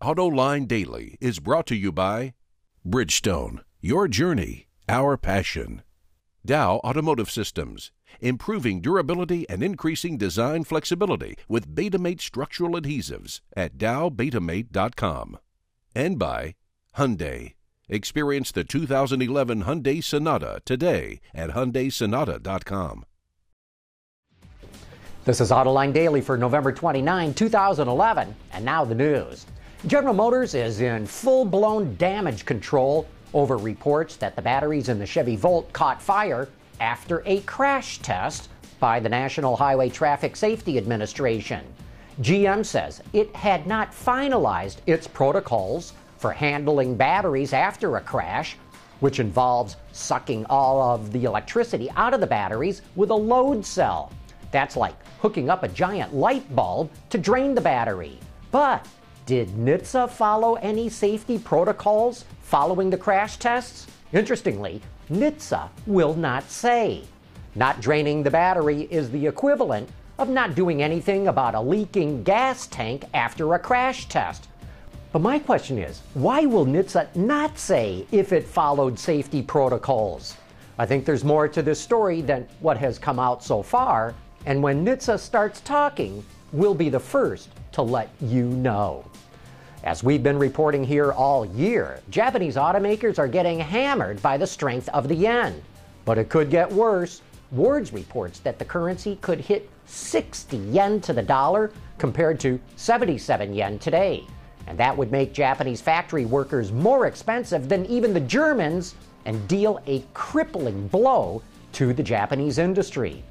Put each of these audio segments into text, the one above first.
AutoLine Daily is brought to you by Bridgestone, your journey, our passion. Dow Automotive Systems, improving durability and increasing design flexibility with Betamate structural adhesives at dowbetamate.com. And by Hyundai. Experience the 2011 Hyundai Sonata today at hyundaisonata.com. This is Autoline Daily for November 29, 2011, and now the news. General Motors is in full blown damage control over reports that the batteries in the Chevy Volt caught fire after a crash test by the National Highway Traffic Safety Administration. GM says it had not finalized its protocols for handling batteries after a crash, which involves sucking all of the electricity out of the batteries with a load cell. That's like hooking up a giant light bulb to drain the battery. But did NHTSA follow any safety protocols following the crash tests? Interestingly, NHTSA will not say. Not draining the battery is the equivalent of not doing anything about a leaking gas tank after a crash test. But my question is why will NHTSA not say if it followed safety protocols? I think there's more to this story than what has come out so far, and when NHTSA starts talking, we'll be the first to let you know. As we've been reporting here all year, Japanese automakers are getting hammered by the strength of the yen. But it could get worse. Wards reports that the currency could hit 60 yen to the dollar compared to 77 yen today. And that would make Japanese factory workers more expensive than even the Germans and deal a crippling blow to the Japanese industry.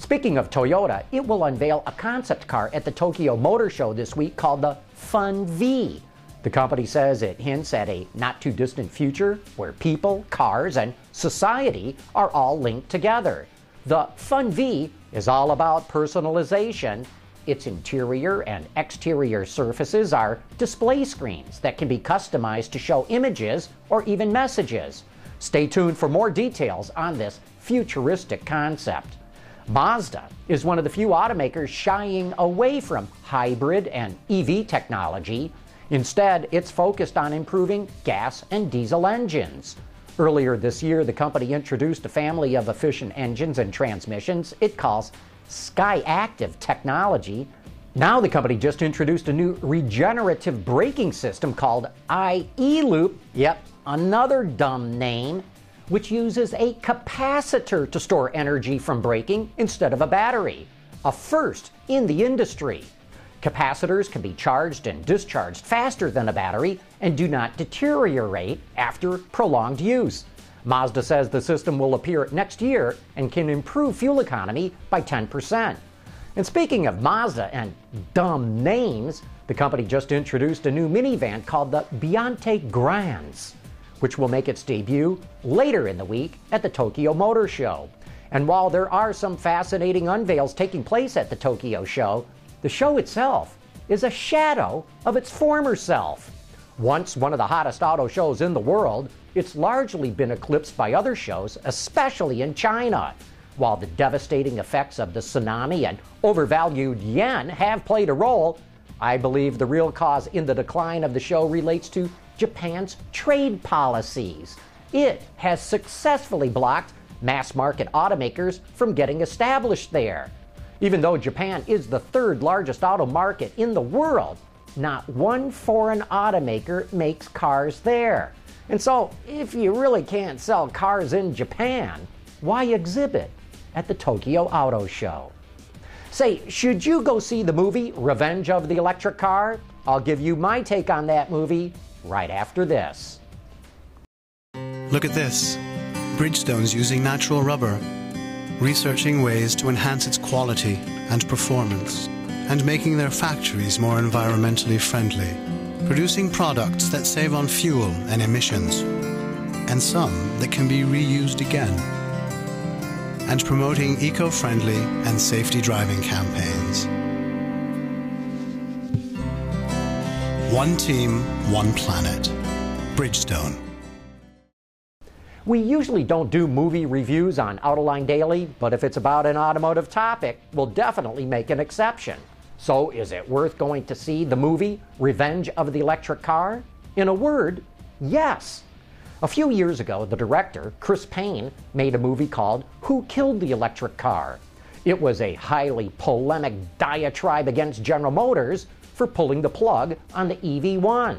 Speaking of Toyota, it will unveil a concept car at the Tokyo Motor Show this week called the Fun V. The company says it hints at a not too distant future where people, cars, and society are all linked together. The Fun V is all about personalization. Its interior and exterior surfaces are display screens that can be customized to show images or even messages. Stay tuned for more details on this futuristic concept. Mazda is one of the few automakers shying away from hybrid and EV technology. Instead, it's focused on improving gas and diesel engines. Earlier this year, the company introduced a family of efficient engines and transmissions it calls SkyActiv technology. Now, the company just introduced a new regenerative braking system called i-ELOOP. Yep, another dumb name which uses a capacitor to store energy from braking instead of a battery, a first in the industry. Capacitors can be charged and discharged faster than a battery and do not deteriorate after prolonged use. Mazda says the system will appear next year and can improve fuel economy by 10%. And speaking of Mazda and dumb names, the company just introduced a new minivan called the Biante Grans which will make its debut later in the week at the Tokyo Motor Show. And while there are some fascinating unveils taking place at the Tokyo show, the show itself is a shadow of its former self. Once one of the hottest auto shows in the world, it's largely been eclipsed by other shows, especially in China. While the devastating effects of the tsunami and overvalued yen have played a role, I believe the real cause in the decline of the show relates to Japan's trade policies. It has successfully blocked mass market automakers from getting established there. Even though Japan is the third largest auto market in the world, not one foreign automaker makes cars there. And so, if you really can't sell cars in Japan, why exhibit at the Tokyo Auto Show? Say, should you go see the movie Revenge of the Electric Car? I'll give you my take on that movie right after this. Look at this. Bridgestone's using natural rubber, researching ways to enhance its quality and performance, and making their factories more environmentally friendly, producing products that save on fuel and emissions, and some that can be reused again, and promoting eco friendly and safety driving campaigns. One team, one planet. Bridgestone. We usually don't do movie reviews on Autoline Daily, but if it's about an automotive topic, we'll definitely make an exception. So, is it worth going to see the movie Revenge of the Electric Car? In a word, yes. A few years ago, the director, Chris Paine, made a movie called Who Killed the Electric Car? It was a highly polemic diatribe against General Motors for pulling the plug on the EV1.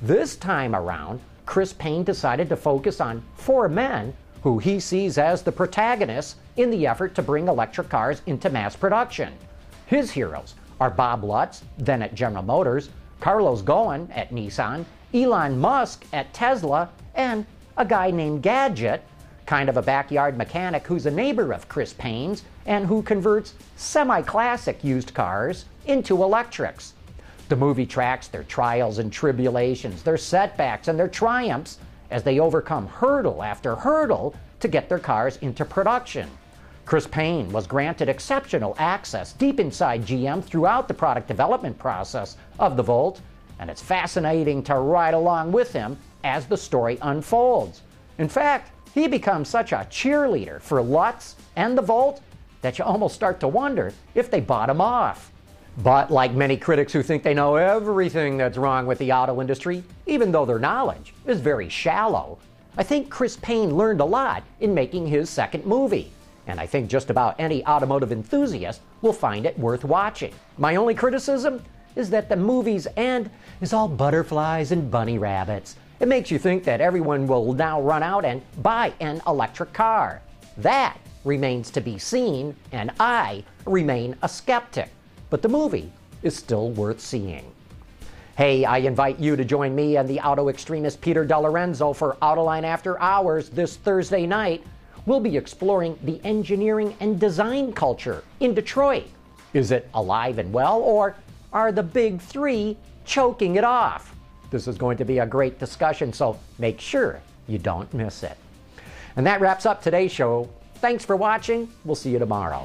This time around, Chris Paine decided to focus on four men who he sees as the protagonists in the effort to bring electric cars into mass production. His heroes are Bob Lutz, then at General Motors, Carlos Ghosn at Nissan, Elon Musk at Tesla, and a guy named Gadget, kind of a backyard mechanic who's a neighbor of Chris Paine's and who converts semi classic used cars into electrics. The movie tracks their trials and tribulations, their setbacks, and their triumphs as they overcome hurdle after hurdle to get their cars into production. Chris Paine was granted exceptional access deep inside GM throughout the product development process of the Volt, and it's fascinating to ride along with him as the story unfolds. In fact, he becomes such a cheerleader for Lutz and the Volt that you almost start to wonder if they bought him off. But like many critics who think they know everything that's wrong with the auto industry, even though their knowledge is very shallow, I think Chris Paine learned a lot in making his second movie. And I think just about any automotive enthusiast will find it worth watching. My only criticism is that the movie's end is all butterflies and bunny rabbits. It makes you think that everyone will now run out and buy an electric car. That remains to be seen, and I remain a skeptic but the movie is still worth seeing. Hey, I invite you to join me and the auto extremist Peter DeLorenzo for Autoline After Hours this Thursday night. We'll be exploring the engineering and design culture in Detroit. Is it alive and well, or are the big three choking it off? This is going to be a great discussion, so make sure you don't miss it. And that wraps up today's show. Thanks for watching. We'll see you tomorrow.